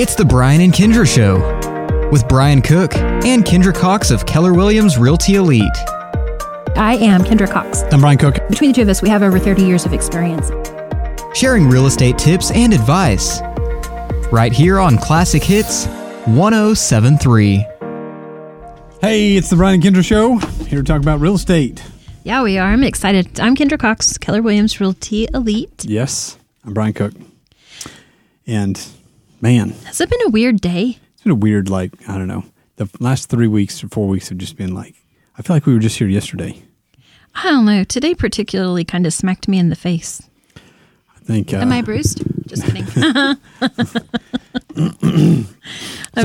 It's the Brian and Kindra Show with Brian Cook and Kindra Cox of Keller Williams Realty Elite. I am Kindra Cox. I'm Brian Cook. Between the two of us, we have over 30 years of experience. Sharing real estate tips and advice. Right here on Classic Hits 1073. Hey, it's the Brian and Kindra Show. Here to talk about real estate. Yeah, we are. I'm excited. I'm Kindra Cox, Keller Williams Realty Elite. Yes, I'm Brian Cook. And man, Has it been a weird day? it's been a weird, like, I don't know. The last three weeks or four weeks have just been like, I feel like we were just here yesterday. I don't know. Today, particularly, kind of smacked me in the face. I think. Uh, Am I bruised? Just kidding. I'm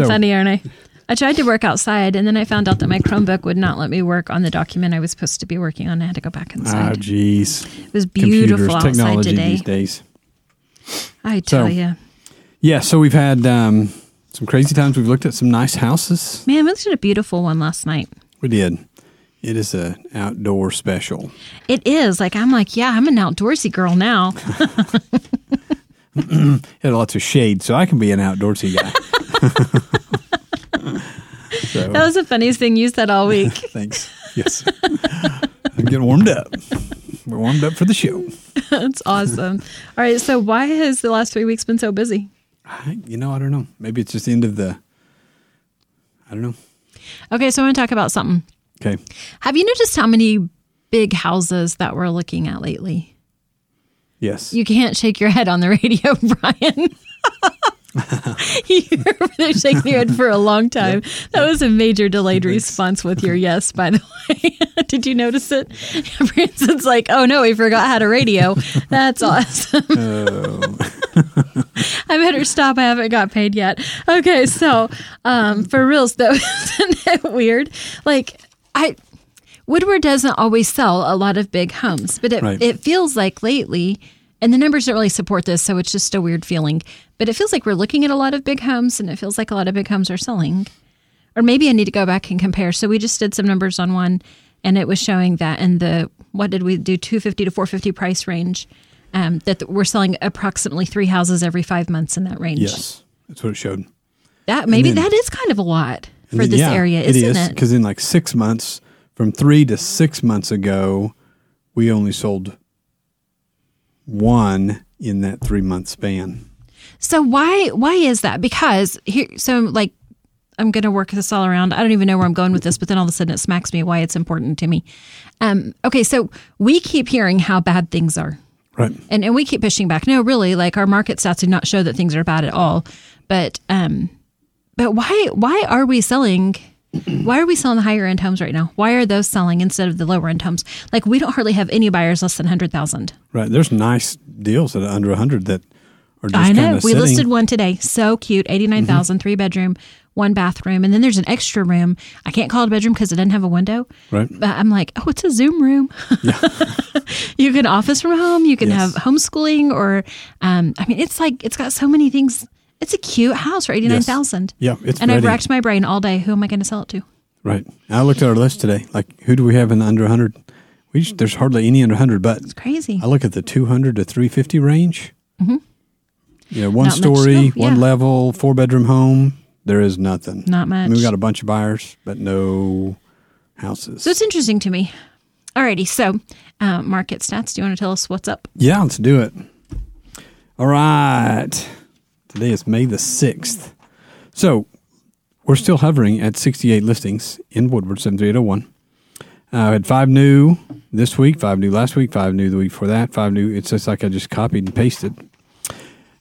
So- funny, aren't I? I tried to work outside, and then I found out that my Chromebook would not let me work on the document I was supposed to be working on. I had to go back inside. Oh, geez. it was beautiful Computers, outside technology today. these days. I tell So- you, Yeah, so we've had um, some crazy times. We've looked at some nice houses. man, we looked at a beautiful one last night. We did. It is an outdoor special. It is like I'm like, yeah, I'm an outdoorsy girl now. It had lots of shade, so I can be an outdoorsy guy. so, That was the funniest thing you said all week. thanks. Yes. I'm getting warmed up. We're warmed up for the show. That's awesome. All right, so why has the last three weeks been so busy? I, you know, I don't know. Maybe it's just the end of the. I don't know. Okay, so I want to talk about something. Okay. Have you noticed how many big houses that we're looking at lately? Yes. You can't shake your head on the radio, Brian. you were there shaking your head for a long time. That was a major delayed response with your yes, by the way. Did you notice it? Branson's like, oh no, we forgot how to radio. That's awesome. Oh. Better stop. I haven't got paid yet. Okay, so um, for reals though, isn't it weird? Like I Woodward doesn't always sell a lot of big homes, but it, Right. it feels like lately, and the numbers don't really support this, so it's just a weird feeling. But it feels like we're looking at a lot of big homes, and it feels like a lot of big homes are selling. Or maybe I need to go back and compare. So we just did some numbers on one, and it was showing that in the what did we do, two fifty to four fifty price range, um, that we're selling approximately three houses every five months in that range. Yes. That's what it showed. That maybe then- that is kind of a lot for then- this yeah, area, it isn't is, it? Because in like six months, from three to six months ago, we only sold one in that three month span. So why why is that? Because here, so like I'm going to work this all around. I don't even know where I'm going with this, but then all of a sudden it smacks me why it's important to me. Um, okay, so we keep hearing how bad things are. Right. and and we keep pushing back. No, really, like our market stats do not show that things are bad at all. But um, but why why are we selling? Why are we selling the higher end homes right now? Why are those selling instead of the lower end homes? Like we don't hardly have any buyers less than hundred thousand. Right. There's nice deals that are under 100 that just I know. We sitting. listed one today. So cute. 89,000, three bedroom, one bathroom. And then there's an extra room. I can't call it a bedroom because it doesn't have a window. Right. But I'm like, oh, it's a Zoom room. you can office from home. You can Yes. have homeschooling or, um, I mean, it's like, it's got so many things. It's a cute house for 89,000. Yeah, it's And I've racked my brain all day. Who am I going to sell it to? Right. I looked at our list today. Like, who do we have in the under 100? We just, there's hardly any under 100, but It's crazy. I look at the 200 to 350 range. Mm-hmm. Know, one Not much, story, no, one yeah. level, four bedroom home. There is nothing. Not I mean, much. we got a bunch of buyers, but no houses. So it's interesting to me. Alrighty. So, uh, market stats. Do you want to tell us what's up? Yeah, let's do it. All right. Today is May the 6th. So we're still hovering at 68 listings in Woodward 73801. Uh, I had five new this week, five new last week, five new the week before that, five new. It's just like I just copied and pasted.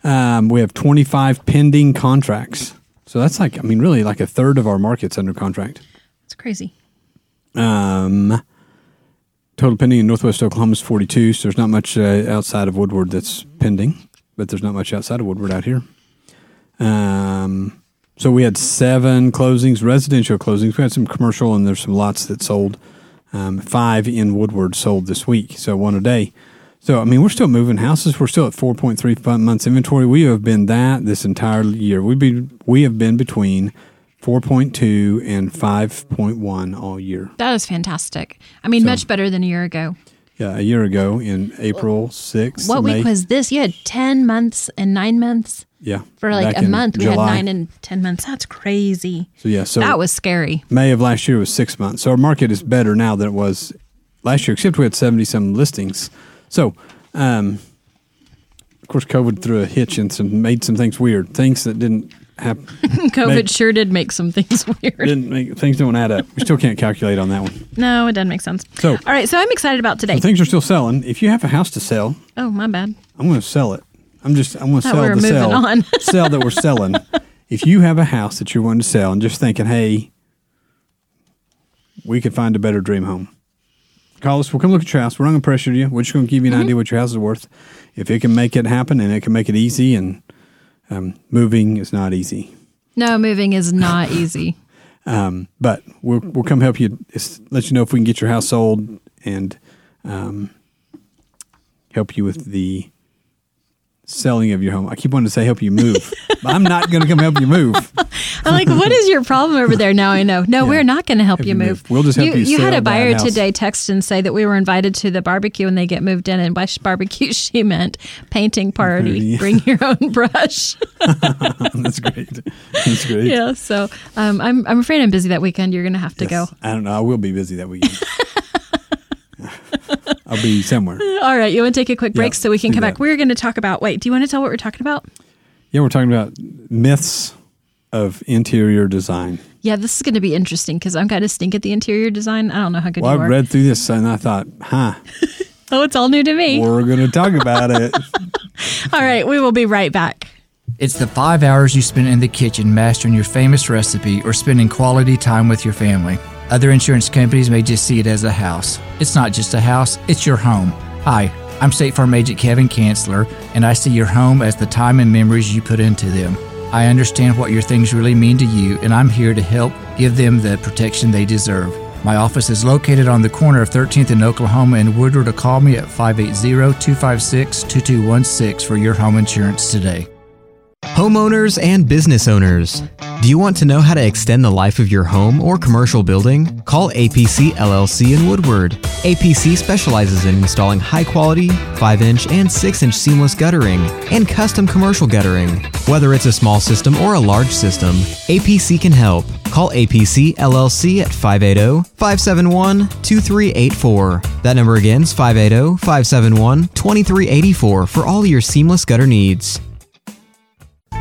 Um, we have 25 pending contracts. So that's like, I mean, really like a third of our market's under contract. It's crazy. Um, total pending in Northwest Oklahoma is 42. So there's not much uh, outside of Woodward that's pending, but there's not much outside of Woodward out here. Um, so we had seven closings, residential closings. We had some commercial, and there's some lots that sold. Um, five in Woodward sold this week, so one a day. So I mean, we're still moving houses. We're still at 4.3 months inventory. We have been that this entire year. We be we have been between 4.2 and 5.1 all year. That is fantastic. I mean, So- much better than a year ago. Yeah, a year ago in April 6th. What May. week was this? You had 10 months and nine months. Yeah. For like a month, we had nine and 10 months. That's crazy. So yeah, so that was scary. May of last year was six months. So our market is better now than it was last year, except we had 70 some listings. So, um, of course, COVID threw a hitch and some made some things weird, things that didn't happen. COVID Make- sure did make some things weird. didn't make things don't add up. We still can't calculate on that one. No, it doesn't make sense. So- all right, so I'm excited about today. So things are still selling. If you have a house to sell, oh, my bad. I'm going to sell it. I'm just I'm going to sell we were the sell on. sell that we're selling. If you have a house that you're wanting to sell and just thinking, hey, we could find a better dream home. Call us. We'll come look at your house. We're not going to pressure you. We're just going to give you an Mm-hmm. idea what your house is worth. If it can make it happen and it can make it easy, and um, moving is not easy. No, moving is not easy. Um, but we'll we'll come help you. Let you know if we can get your house sold and um, help you with the selling of your home. I keep wanting to say help you move, but I'm not going to come help you move. I'm like, what is your problem over there? Now I know. No, we're not going to help Help you you move. move. We'll just help you You had a buyer today text and say that we were invited to the barbecue and they get moved in. And by barbecue, she meant painting party. Yeah. Bring your own brush. That's great. That's great. yeah. So um, I'm I'm afraid I'm busy that weekend. You're going to have to Yes. go. I don't know. I will be busy that weekend. I'll be somewhere. All right. You want to take a quick break Yeah, so we can come that. back? We're going to talk about. Wait. Do you want to tell what we're talking about? Yeah, we're talking about myths of interior design. Yeah, this is going to be interesting because I'm kind of stink at the interior design. I don't know how good Well, you I are. read through this and I thought, huh, oh, it's all new to me. we're going to talk about it. All right. We will be right back. It's the five hours you spend in the kitchen mastering your famous recipe or spending quality time with your family. Other insurance companies may just see it as a house. It's not just a house, it's your home. Hi, I'm State Farm Agent Kevin Kanzler, and I see your home as the time and memories you put into them. I understand what your things really mean to you, and I'm here to help give them the protection they deserve. My office is located on the corner of 13th and Oklahoma and Woodward to call me at 580-256-2216 for your home insurance today. Homeowners and business owners. Do you want to know how to extend the life of your home or commercial building? Call APC LLC in Woodward. APC specializes in installing high quality 5 inch and 6 inch seamless guttering and custom commercial guttering. Whether it's a small system or a large system, APC can help. Call APC LLC at 580 571 2384. That number again is 580 571 2384 for all your seamless gutter needs.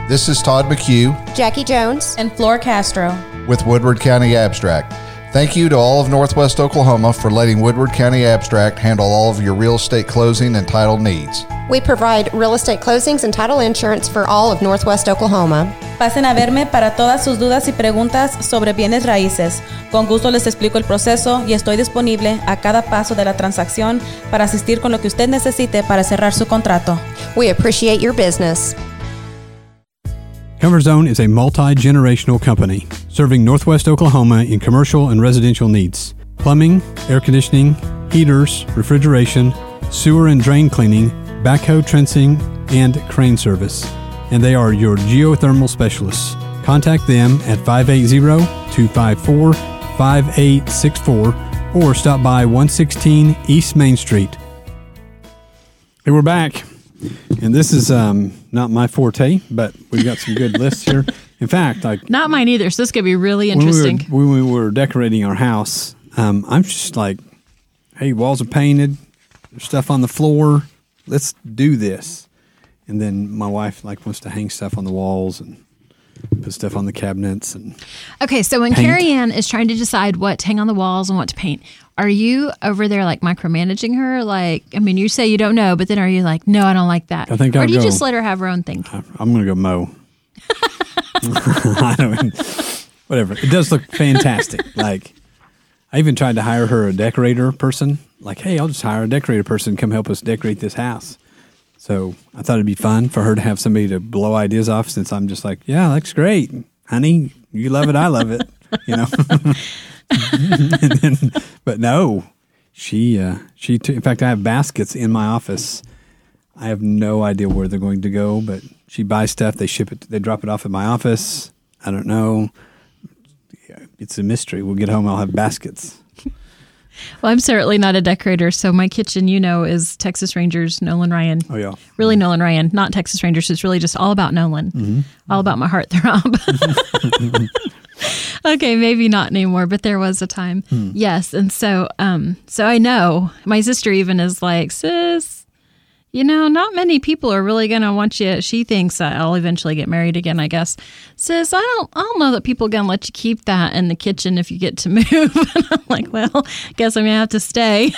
This is Todd McHugh Jackie Jones. and Flor Castro. with Woodward County Abstract. Thank you to all of Northwest Oklahoma for letting Woodward County Abstract handle all of your real estate closing and title needs. We provide real estate closings and title insurance for all of Northwest Oklahoma. Pasen a verme para todas sus dudas y preguntas sobre bienes raíces. Con gusto les explico el proceso y estoy disponible a cada paso de la transacción para asistir con lo que usted necesite para cerrar su contrato. We appreciate your business. Comfort Zone is a multi generational company serving Northwest Oklahoma in commercial and residential needs plumbing, air conditioning, heaters, refrigeration, sewer and drain cleaning, backhoe trenching, and crane service. And they are your geothermal specialists. Contact them at 580 254 5864 or stop by 116 East Main Street. Hey, we're back. And this is um, not my forte, but we've got some good lists here. In fact, like Not mine either. So this could be really when we, were, interesting. when we were decorating our house, um, I'm just like, hey, walls are painted, there's stuff on the floor. Let's do this. And then my wife like wants to hang stuff on the walls and put stuff on the cabinets and Okay, so when Paint. Carrie Ann is trying to decide what to hang on the walls and what to paint, are you over there like micromanaging her? Like, I mean, you say you don't know, but then are you like, no, I don't like that? I think or I'll do you go- just let her have her own thing? I'm gonna go mow. I don't whatever. It does look fantastic. like I even tried to hire her a decorator person. Like, hey, I'll just hire a decorator person to come help us decorate this house. So I thought it'd be fun for her to have somebody to blow ideas off since I'm just like, yeah, looks great. Honey, you love it, I love it. You know? then, but no, she, uh, she, t- in fact, I have baskets in my office I have no idea where they're going to go, but she buys stuff. They ship it. They drop it off at my office. I don't know. It's a mystery. We'll get home. I'll have baskets. Well, I'm certainly not a decorator, so my kitchen, you know, is Texas Rangers, Nolan Ryan. Oh yeah. Really, Nolan Ryan, not Texas Rangers. It's really just all about Nolan, all about my heartthrob. okay, maybe not anymore, but there was a time. Yes, and so, um, so I know my sister even is like, sis, you know, not many people are really gonna want you. She thinks that I'll eventually get married again. I guess, sis, I don't, I don't know that people are gonna let you keep that in the kitchen if you get to move. and I'm like, well, guess I'm gonna have to stay.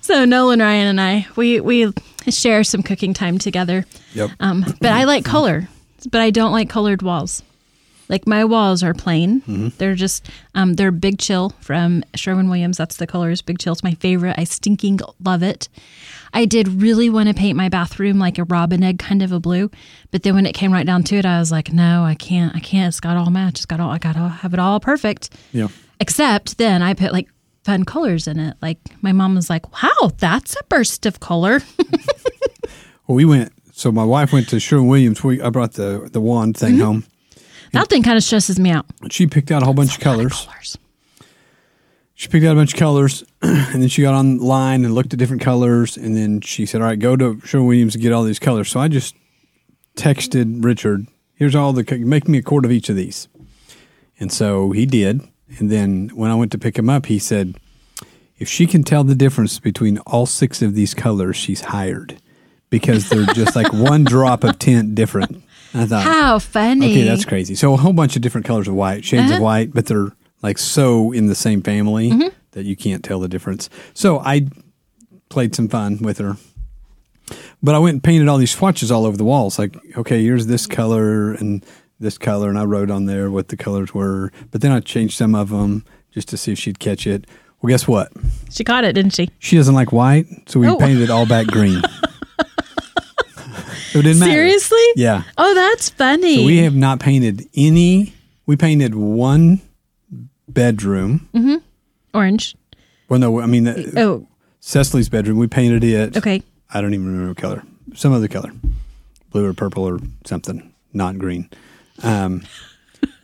so Nolan Ryan and I, we we share some cooking time together. Yep. Um, but I like color, but I don't like colored walls. Like my walls are plain. They're just um, they're Big Chill from Sherwin Williams. That's the colors. Big Chill's my favorite. I stinking love it. I did really want to paint my bathroom like a robin egg kind of a blue, but then when it came right down to it, I was like, no, I can't. I can't. It's got all match. It's got all. I got to have it all perfect. Yeah. Except then I put like fun colors in it. Like my mom was like, wow, that's a burst of color. Well, we went. So my wife went to Sherwin Williams. We I brought the the wand thing Mm-hmm. home. that thing kind of stresses me out. She picked out a whole bunch of colors. Colors. She picked out a bunch of colors, and then she got online and looked at different colors, and then she said, "All right, go to Sherwin Williams and get all these colors." So I just texted Richard, "Here's all the make me a quart of each of these," and so he did. And then when I went to pick him up, he said, "If she can tell the difference between all six of these colors, she's hired." Because they're just like one drop of tint different. I thought, How funny. Okay, that's crazy. So a whole bunch of different colors of white, shades of Uh-huh. white, but they're like so in the same family Mm-hmm. that you can't tell the difference. So I played some fun with her. But I went and painted all these swatches all over the walls. Like, okay, here's this color and this color, and I wrote on there what the colors were. But then I changed some of them just to see if she'd catch it. Well, guess what? She caught it, didn't she? She doesn't like white, so we Oh. painted it all back green. it didn't matter. Seriously? Yeah. Oh, that's funny. So we have not painted any. We painted one bedroom. Orange. Well, no, I mean uh, Oh, Cecily's bedroom. We painted it. okay. I don't even remember what color. Some other color, blue or purple or something, not green. Um,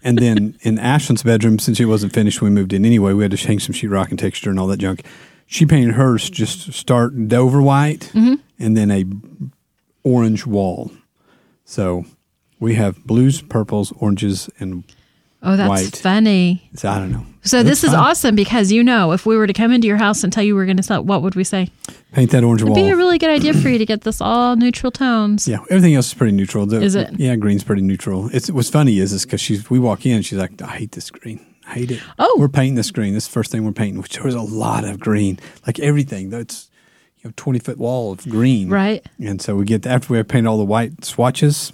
and then in Ashlyn's bedroom, since it wasn't finished, we moved in anyway. We had to hang some sheetrock and texture and all that junk. She painted hers just start Dover white Mm-hmm. and then a orange wall. So we have blues, purples, oranges, and Oh, that's White. funny. so I don't know. So It's this is fine. awesome because you know, if we were to come into your house and tell you we are going to sell, what would we say? Paint that orange It'd wall. be a really good idea for you to get this all neutral tones. Yeah, everything else is pretty neutral. The- Is it? Yeah, green's pretty neutral. It's what's funny is is because she's we walk in, she's like, I hate this green. I hate it. Oh. we're painting this green. This is the first thing we're painting, which there's a lot of green, like everything. That's you know twenty foot wall of green, Right. And so we get after we painted all the white swatches,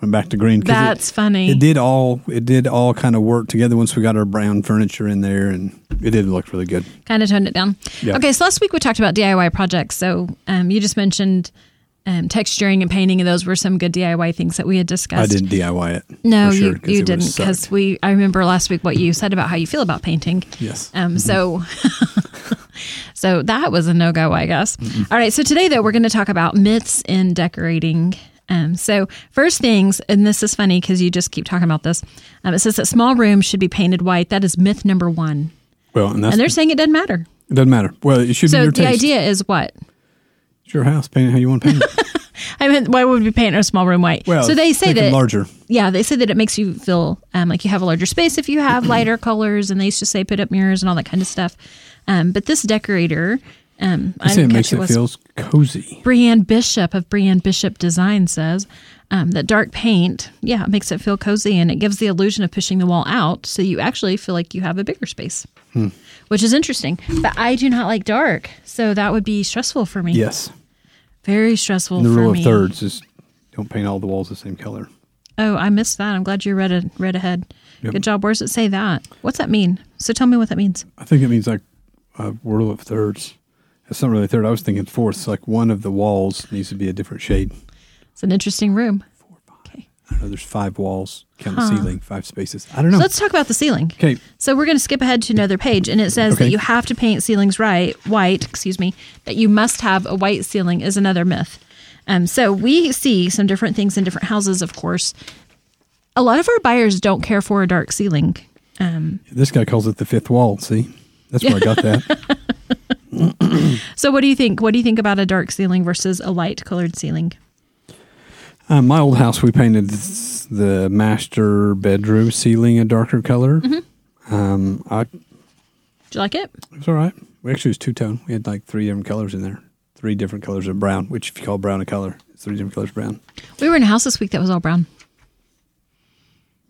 went back to green. 'cause it- That's funny. It did all it did all kind of work together once we got our brown furniture in there, and it did look really good. kind of toned it down. Yeah. Okay, so last week we talked about DIY projects. So um, you just mentioned um, texturing and painting, and those were some good DIY things that we had discussed. I didn't DIY it. No, sure, you, you didn't because we. I remember last week what you said about how you feel about painting. Yes. Um. So. so that was a no go, I guess. All right. So today, though, we're going to talk about myths in decorating. Um, so first things, and this is funny because you just keep talking about this. Um, it says that small rooms should be painted white. That is myth number one, well, and that's and they're saying it doesn't matter. it doesn't matter. Well, it should be So your the idea is what? It's your house. Paint it how you want to paint it. I mean, why would we paint a small room white? Well, so they say that larger. Yeah, they say that it makes you feel um, like you have a larger space if you have lighter colors, and they used to say put up mirrors and all that kind of stuff. Um, but this decorator, um, I I say it makes it was feels cozy. Brienne Bishop of Brienne Bishop Design says um, that dark paint, yeah, it makes it feel cozy and it gives the illusion of pushing the wall out, so you actually feel like you have a bigger space, Hmm. which is interesting. But I do not like dark, so that would be stressful for me. Yes. Very stressful. And the rule of thirds is don't paint all the walls the same color. Oh, I missed that. I'm glad you read it read ahead. Yep. Good job. Where does it say that? What's that mean? So tell me what that means. I think it means like a rule of thirds. It's not really third. I was thinking fourths. Like one of the walls needs to be a different shade. It's an interesting room. Okay. I don't know. There's five walls. Count the ceiling. Five spaces. I don't know. So let's talk about the ceiling. okay. So we're going to skip ahead to another page, and it says that you have to paint ceilings right, white. Excuse me. That you must have a white ceiling is another myth. Um, so we see some different things in different houses. Of course, a lot of our buyers don't care for a dark ceiling. Um, This guy calls it the fifth wall. See, that's where I got that. so what do you think? What do you think about a dark ceiling versus a light colored ceiling? Um, my old house, we painted the master bedroom ceiling a darker color. Mm-hmm. Um, I, Do you like it? It was all right. We actually was two tone. We had like three different colors in there, three different colors of brown. Which, if you call brown a color, it's three different colors of brown. We were in a house this week that was all brown.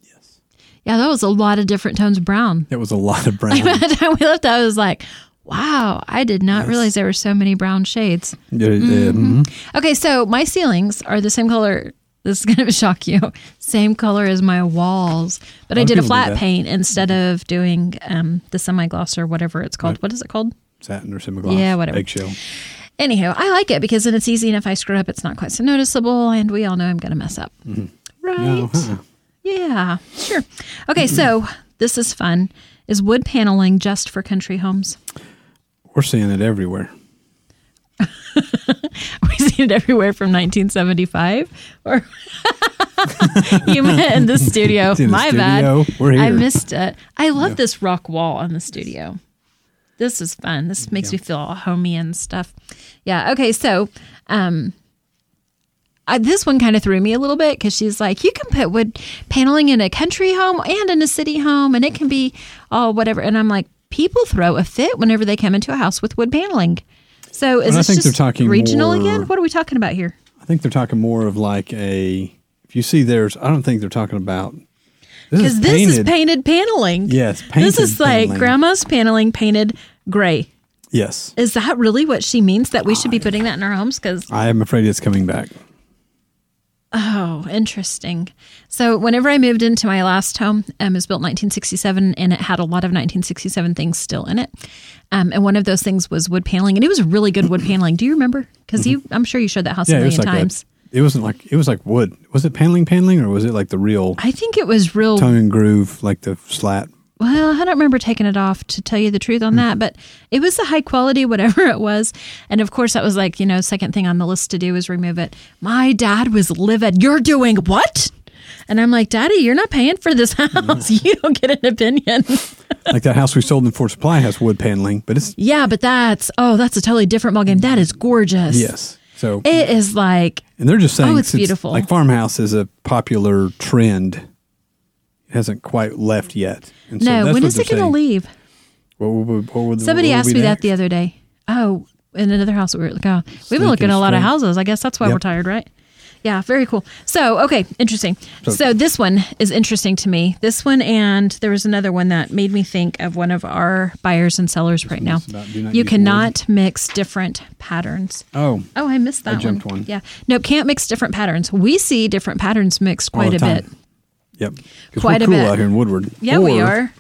Yes, Yeah, that was a lot of different tones of brown. it was a lot of brown. By the time we left, I was like, wow, I did not realize there were so many brown shades. Yeah, yeah, mhm. Okay, so my ceilings are the same color. This is going to shock you. Same color as my walls, but I did a flat paint instead of doing um, the semi gloss or whatever it's called. Right. What is it called? Satin or semi-gloss. Yeah, whatever. Eggshell. Anyhow, I like it because then it's easy, and if I screw up, it's not quite so noticeable. And we all know I'm going to mess up, right? No. Yeah, sure. Okay, so this is fun. Is wood paneling just for country homes? We're seeing it everywhere. We see it everywhere from 1975, or you meant in the studio. In the My studio. bad. We're here. I missed it. I love this rock wall on the studio. This is fun. This makes me feel all homey and stuff. Yeah. Okay. So, um, I, this one kind of threw me a little bit because she's like, you can put wood paneling in a country home and in a city home, and it can be all whatever. And I'm like, people throw a fit whenever they come into a house with wood paneling. So is this think just they're talking regional more- again? What are we talking about here? I think they're talking more of like a. If you see theirs, I don't think they're talking about. Because this is painted paneling. Yes, This is like grandma's paneling painted gray. Yes, Is that really what she means that we should be putting that in our homes? Because I am afraid it's coming back. Oh, interesting. So whenever I moved into my last home, um, it was built in 1967, and it had a lot of 1967 things still in it. Um, and one of those things was wood paneling, and it was really good wood paneling. Do you remember? Because you, I'm sure you showed that house Mm-hmm. Yeah, a it was million like times. that. It wasn't like it was like wood. Was it paneling, paneling, or was it like the real I think it was real tongue and groove, like the slat? Well, I don't remember taking it off to tell you the truth on hmm. that, but it was a high quality, whatever it was. And of course, that was like, you know, second thing on the list to do is remove it. My dad was livid. You're doing what? And I'm like, Daddy, you're not paying for this hmm. house. You don't get an opinion. like that house we sold in Fort Supply has wood paneling, but it's yeah, but that's, oh, that's a totally different ballgame. That is gorgeous. yes. So It is like, and they're just oh, saying Oh, it's beautiful. Like farmhouse is a popular trend. Hasn't quite left mm. yet. And so no, when what is it going to leave? What, what, would- Somebody what asked me that the other day. Oh, in another house we were like, oh, we've been looking at a lot of houses. I guess that's why Yep. we're tired, right? Yeah, very cool. So, okay, interesting. So, So- this one is interesting to me. This one, and there was another one that made me think of one of our buyers and sellers right now. not You cannot mix different patterns. Oh, Oh, I missed that jumped one. one. Yeah, no, can't mix different patterns. We see different patterns mixed quite a time. bit. Yep. Quite we're a bit. out here in Woodward. Yeah, we are.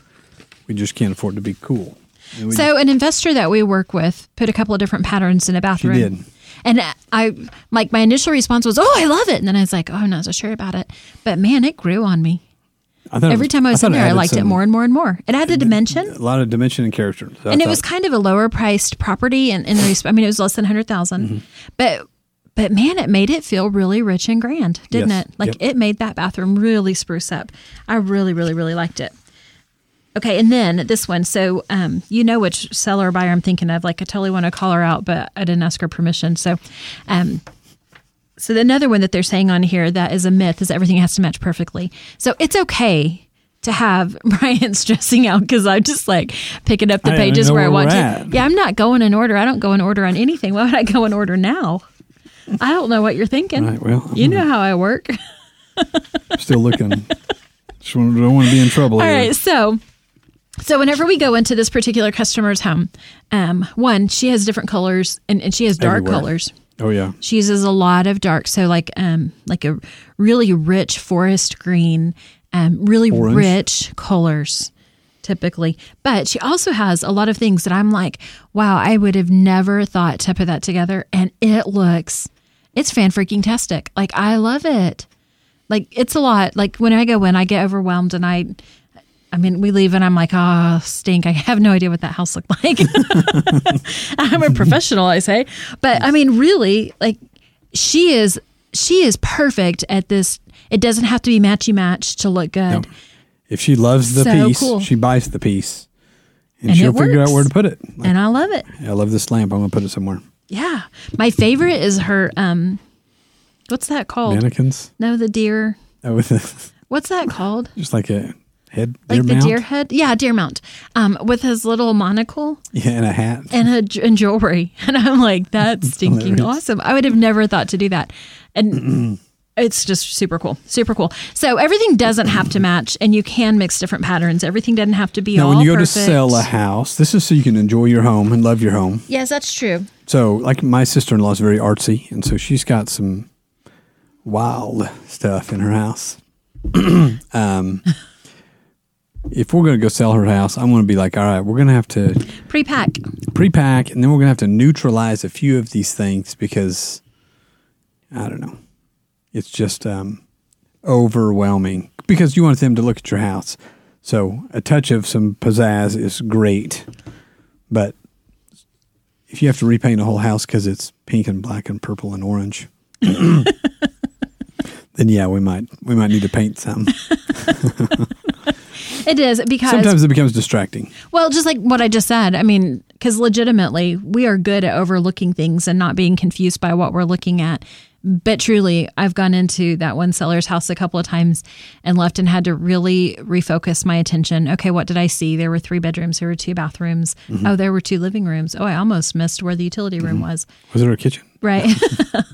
We just can't afford to be cool. And So an investor that we work with put a couple of different patterns in a bathroom. did. And I like my initial response was, "Oh, I love it," and then I was like, "Oh, I'm not so sure about it." But man, it grew on me. I thought Every time I was thought in there, I liked it more and more and more. It added dimension, A lot of dimension and character. So I and it was kind of a lower priced property. And in resp- I mean, it was less than hundred Mm-hmm. but but man, it made it feel really rich and grand, didn't Yes. it? Like Yep. it made that bathroom really spruce up. I really, really, really liked it. Okay, and then this one. So, um, you know which seller or buyer I'm thinking of. Like, I totally want to call her out, but I didn't ask her permission. So, um, so another one that they're saying on here that is a myth is everything has to match perfectly. So it's okay to have Brian stressing out because I'm just like picking up the pages where I want to. at. Yeah, I'm not going in order. I don't go in order on anything. Why would I go in order now? I don't know what you're thinking. Right, well, you know how I work. still looking. Just don't don't want to be in trouble All right, so so whenever we go into this particular customer's home, um, one she has different colors and, and she has dark Everywhere. colors. Oh yeah. She uses a lot of dark, so like um like a really rich forest green, um really Orange. rich colors typically. But she also has a lot of things that I'm like, wow, I would have never thought to put that together and it looks it's fan freaking tastic. Like I love it. Like it's a lot. Like when I go in, I get overwhelmed and I I mean, we leave and I'm like, oh, stink. I have no idea what that house looked like. I'm a professional, I say. But I mean, really, like she is she is perfect at this. It doesn't have to be matchy match to look good. If she loves the So piece, cool. she buys the piece, and, And she'll it figure out works. where to put it. Like, and I love it. I love this lamp. I'm gonna put it somewhere. Yeah. My favorite is her um what's that called? Mannequins. No, the deer. Oh, with a, What's that called? just like a head, Like deer the mount. deer head? Yeah, deer mount. Um with his little monocle Yeah, and a hat. and a j- and jewelry. And I'm like, that's stinking hilarious. awesome. I would have never thought to do that. And it's just super cool. Super cool. So everything doesn't have to match and you can mix different patterns. Everything doesn't have to be now, all when you go perfect. to sell a house, this is so you can enjoy your home and love your home. Yes, that's true. So, like my sister in law is very artsy, and so she's got some wild stuff in her house. um, if we're going to go sell her house, I'm going to be like, all right, we're going to have to Pre-pack. pre-pack, and then we're going to have to neutralize a few of these things because I don't know, it's just um, overwhelming. Because you want them to look at your house, so a touch of some pizzazz is great, but if you have to repaint a whole house because it's pink and black and purple and orange, then yeah, we might we might need to paint some. It is because Sometimes it becomes distracting. Well, just like what I just said, I mean, because legitimately, we are good at overlooking things and not being confused by what we're looking at. But truly, I've gone into that one seller's house a couple of times and left and had to really refocus my attention. Okay, what did I see? There were three bedrooms, there were two bathrooms. Oh, there were two living rooms. Oh, I almost missed where the utility room was. Was there a kitchen? Right.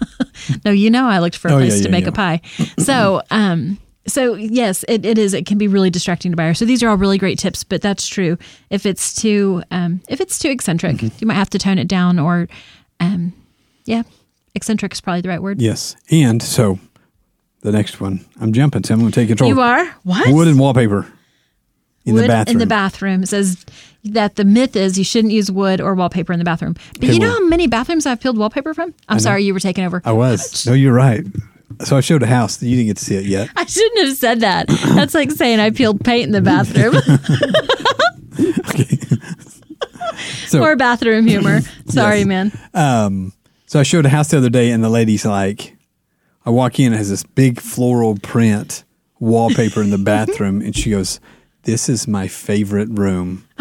no, you know I looked for a Oh, place yeah, to yeah, make yeah. a pie. So, um, so yes, it, it is. It can be really distracting to buyers. So these are all really great tips, but that's true. If it's too, um, if it's too eccentric, Mm-hmm. you might have to tone it down, or, um, yeah, eccentric is probably the right word. Yes. And so the next one, I'm jumping, so I'm going to take control. You are what? Wood and wallpaper in Wood the bathroom. in the bathroom It says that the myth is you shouldn't use wood or wallpaper in the bathroom. But Okay, you know well- how many bathrooms I've peeled wallpaper from? I'm sorry, you were taking over. I was. No, you're right. So I showed a house. That you didn't get to see it yet. I shouldn't have said that. That's like saying I peeled paint in the bathroom. So, Poor bathroom humor. Sorry, Yes. man. um, so I showed a house the other day, and the lady's like, I walk in, it has this big floral print wallpaper in the bathroom, and she goes, This is my favorite room.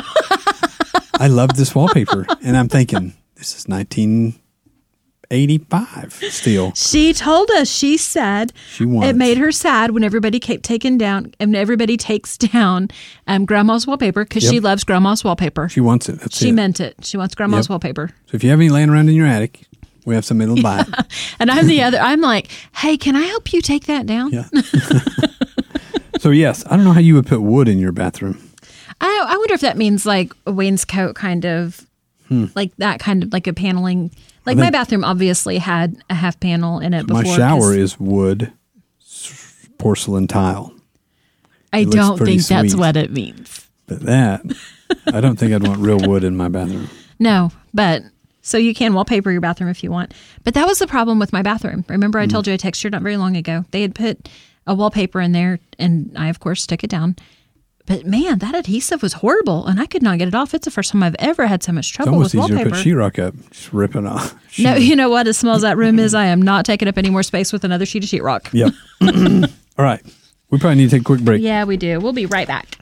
I love this wallpaper. And I'm thinking, This is 1985 still. She told us, she said She wants. it made her sad when everybody kept taking down, and everybody takes down um, grandma's wallpaper because she loves grandma's wallpaper. She wants it. That's She it. meant it. She wants grandma's Yep. wallpaper. So if you have any laying around in your attic, we have some buy it. And I'm the other. I'm like, hey, can I help you take that down? Yeah. so yes, I don't know how you would put wood in your bathroom. I, I wonder if that means like a wainscot kind of, like that kind of like a paneling. Like my Hmm. bathroom obviously had a half panel in it before. My shower is wood porcelain tile, I looks don't think that's what it means. but that I don't think I'd want real wood in my bathroom. No, but so you can wallpaper your bathroom if you want. But that was the problem with my bathroom. Remember, I Mm. told you I you not very long ago. They had put a wallpaper in there, and I, of course, took it down. But man, that adhesive was horrible, and I could not get it off. It's the first time I've ever had so much trouble It's almost with easier to put sheetrock up, just rip it off. no, you know what? As small as that room is, I am not taking up any more space with another sheet of sheetrock. Yep. All right. We probably need to take a quick break. Yeah, we do. We'll be right back.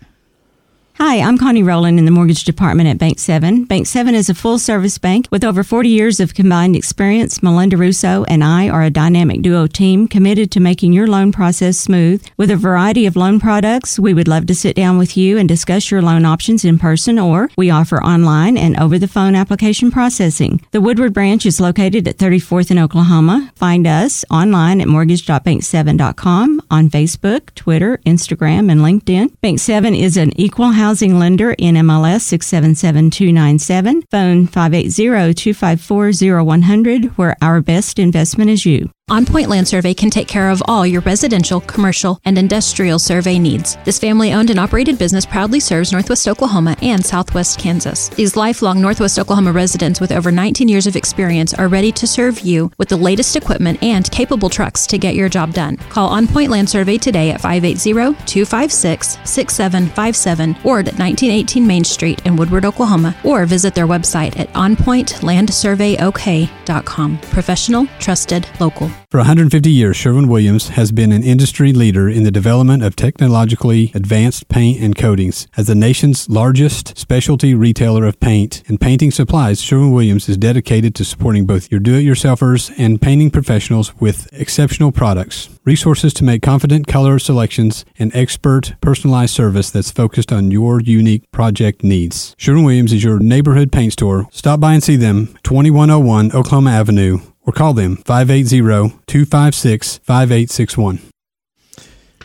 Hi, I'm Connie Rowland in the mortgage department at Bank 7. Bank 7 is a full service bank with over 40 years of combined experience. Melinda Russo and I are a dynamic duo team committed to making your loan process smooth. With a variety of loan products, we would love to sit down with you and discuss your loan options in person or we offer online and over the phone application processing. The Woodward branch is located at 34th in Oklahoma. Find us online at mortgage.bank7.com on Facebook, Twitter, Instagram, and LinkedIn. Bank 7 is an equal housing lender in MLS 677297. Phone 580-254-0100 where our best investment is you. On Point Land Survey can take care of all your residential, commercial, and industrial survey needs. This family owned and operated business proudly serves Northwest Oklahoma and Southwest Kansas. These lifelong Northwest Oklahoma residents with over 19 years of experience are ready to serve you with the latest equipment and capable trucks to get your job done. Call On Point Land Survey today at 580 256 6757 or at 1918 Main Street in Woodward, Oklahoma, or visit their website at onpointlandsurveyok.com. Professional, trusted, local. For 150 years, Sherwin Williams has been an industry leader in the development of technologically advanced paint and coatings. As the nation's largest specialty retailer of paint and painting supplies, Sherwin Williams is dedicated to supporting both your do-it-yourselfers and painting professionals with exceptional products, resources to make confident color selections, and expert personalized service that's focused on your unique project needs. Sherwin Williams is your neighborhood paint store. Stop by and see them, 2101 Oklahoma Avenue, or call them 580-256-5861.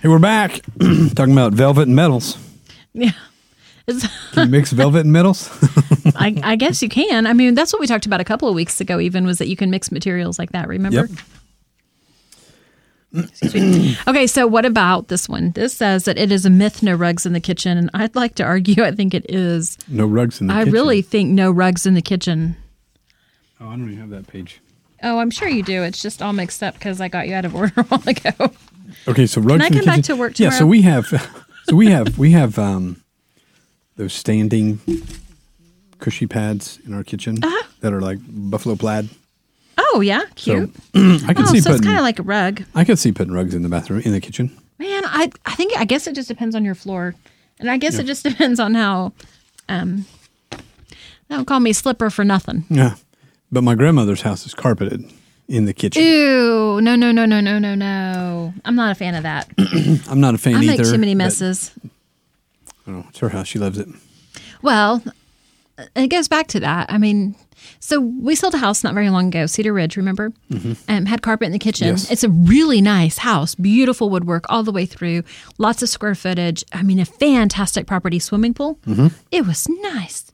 Hey, we're back talking about velvet and metals. Yeah. Can you mix velvet and metals? I, I guess you can. I mean, that's what we talked about a couple of weeks ago, even was that you can mix materials like that. Remember? Yep. Okay, so what about this one? This says that it is a myth no rugs in the kitchen. And I'd like to argue I think it is. No rugs in the I kitchen. I really think no rugs in the kitchen. Oh, I don't even have that page. Oh, I'm sure you do. It's just all mixed up because I got you out of order a while ago. Okay, so rugs I in the come back kitchen. to work Yeah, so we have, so we have, we have um, those standing cushy pads in our kitchen Uh-huh. that are like buffalo plaid. Oh, yeah. Cute. So I could oh, see so it's putting, kind of like a rug. I could see putting rugs in the bathroom in the kitchen. Man, I I think I guess it just depends on your floor, and I guess it just depends on how. Um, don't call me slipper for nothing. Yeah, but my grandmother's house is carpeted in the kitchen. Ew! No, no, no, no, no, no, no. I'm not a fan of that. I'm not a fan I either. I make too many messes. I don't know. It's her house. She loves it. Well, it goes back to that. I mean, so we sold a house not very long ago, Cedar Ridge, remember? Um, had carpet in the kitchen. Mm-hmm. Yes. It's a really nice house, beautiful woodwork all the way through, lots of square footage. I mean, a fantastic property swimming pool. Mm-hmm. It was nice.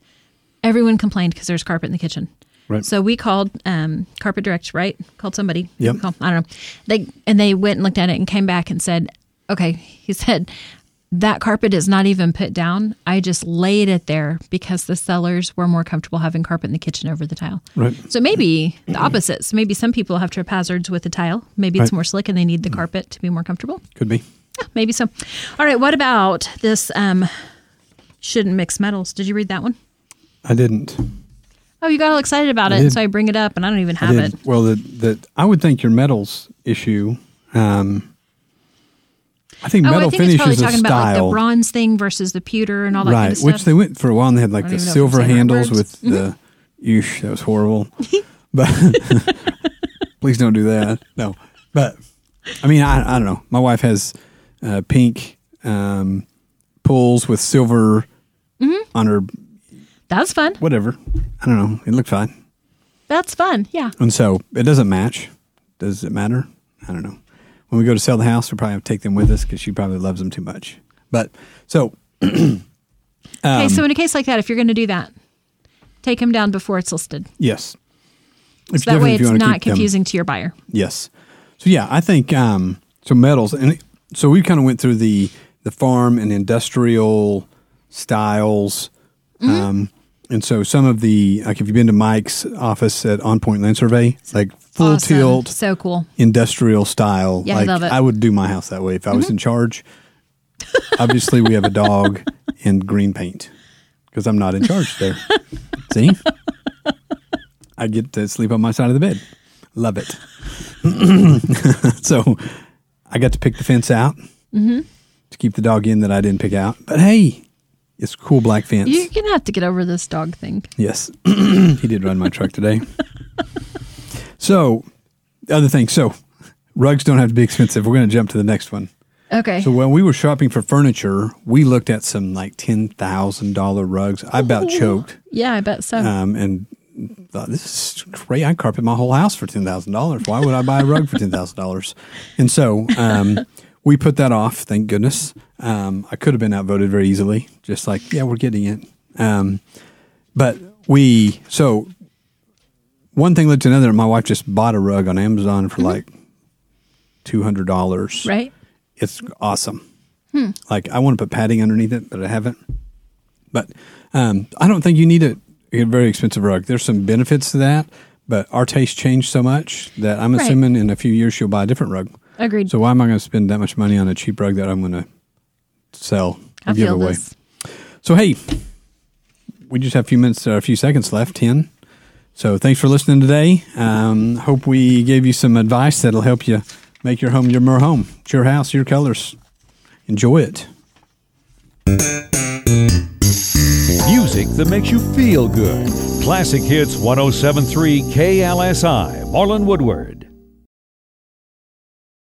Everyone complained because there's carpet in the kitchen. Right. So we called um, Carpet Direct, right? Called somebody. Yep. Call- I don't know. They and they went and looked at it and came back and said, "Okay." He said, "That carpet is not even put down. I just laid it there because the sellers were more comfortable having carpet in the kitchen over the tile." Right. So maybe the opposite. So maybe some people have trip hazards with the tile. Maybe it's Right. more slick and they need the carpet to be more comfortable. Could be. Yeah, maybe so. All right. What about this? Um, shouldn't mix metals. Did you read that one? I didn't. Oh, you got all excited about I it, did. so I bring it up, and I don't even have it. Well, the the I would think your metals issue. Um, I think Oh, metal I think finish is a talking about like style, the bronze thing versus the pewter and all that right? kind of stuff. which they went for a while and they had like the don't even know if I'm silver saying the right handles with the. Eesh, that was horrible. but please don't do that. No, but I mean, I I don't know. My wife has uh, pink um, pulls with silver Mm-hmm. on her. That's fun. Whatever. I don't know. It looked fine. That's fun. Yeah. And so it doesn't match. Does it matter? I don't know. When we go to sell the house, we'll probably have to take them with us because she probably loves them too much. But so, okay. Um, So in a case like that, if you're going to do that, take them down before it's listed. yes. So that way it's not keep them- confusing to your buyer. yes. So yeah, I think um, so metals and so we kind of went through the the farm and industrial styles. Mm-hmm. Um, and so some of the like if you've been to Mike's office at On Point Land Survey, like full Awesome. tilt So cool. industrial style. Yeah, I love it. Mm-hmm. would do my house that way if I was in charge. Obviously, we have a dog and green paint because I'm not in charge there. See, I get to sleep on my side of the bed. Love it. so I got to pick the fence out Mm-hmm. to keep the dog in that I didn't pick out. But hey, it's cool black fence. You're to have to get over this dog thing. Yes, he did run my truck today. So, other thing, so rugs don't have to be expensive. We're going to jump to the next one. Okay. So when we were shopping for furniture, we looked at some like ten thousand dollar rugs. I about choked, yeah, I bet so. um, and thought this is great. I carpet my whole house for ten thousand dollars. Why would I buy a rug for ten thousand dollars? And so um, we put that off. Thank goodness. Um, I could have been outvoted very easily. Just like yeah, we're getting it. Um, but we so one thing led to another. My wife just bought a rug on Amazon for like two hundred dollars. right? It's awesome. Like I want to put padding underneath it, but I haven't. But um, I don't think you need a, a very expensive rug. There's some benefits to that, but our taste changed so much that I'm Right. assuming in a few years she'll buy a different rug. Agreed. So why am I going to spend that much money on a cheap rug that I'm going to sell or I give feel away? this. So hey, we just have a few minutes or a few seconds left. Ten. So thanks for listening today. Um, hope we gave you some advice that'll help you make your home your more home. It's your house, your colors. Enjoy it. Music that makes you feel good. Classic Hits 1073 KLSI, Marlin Woodward.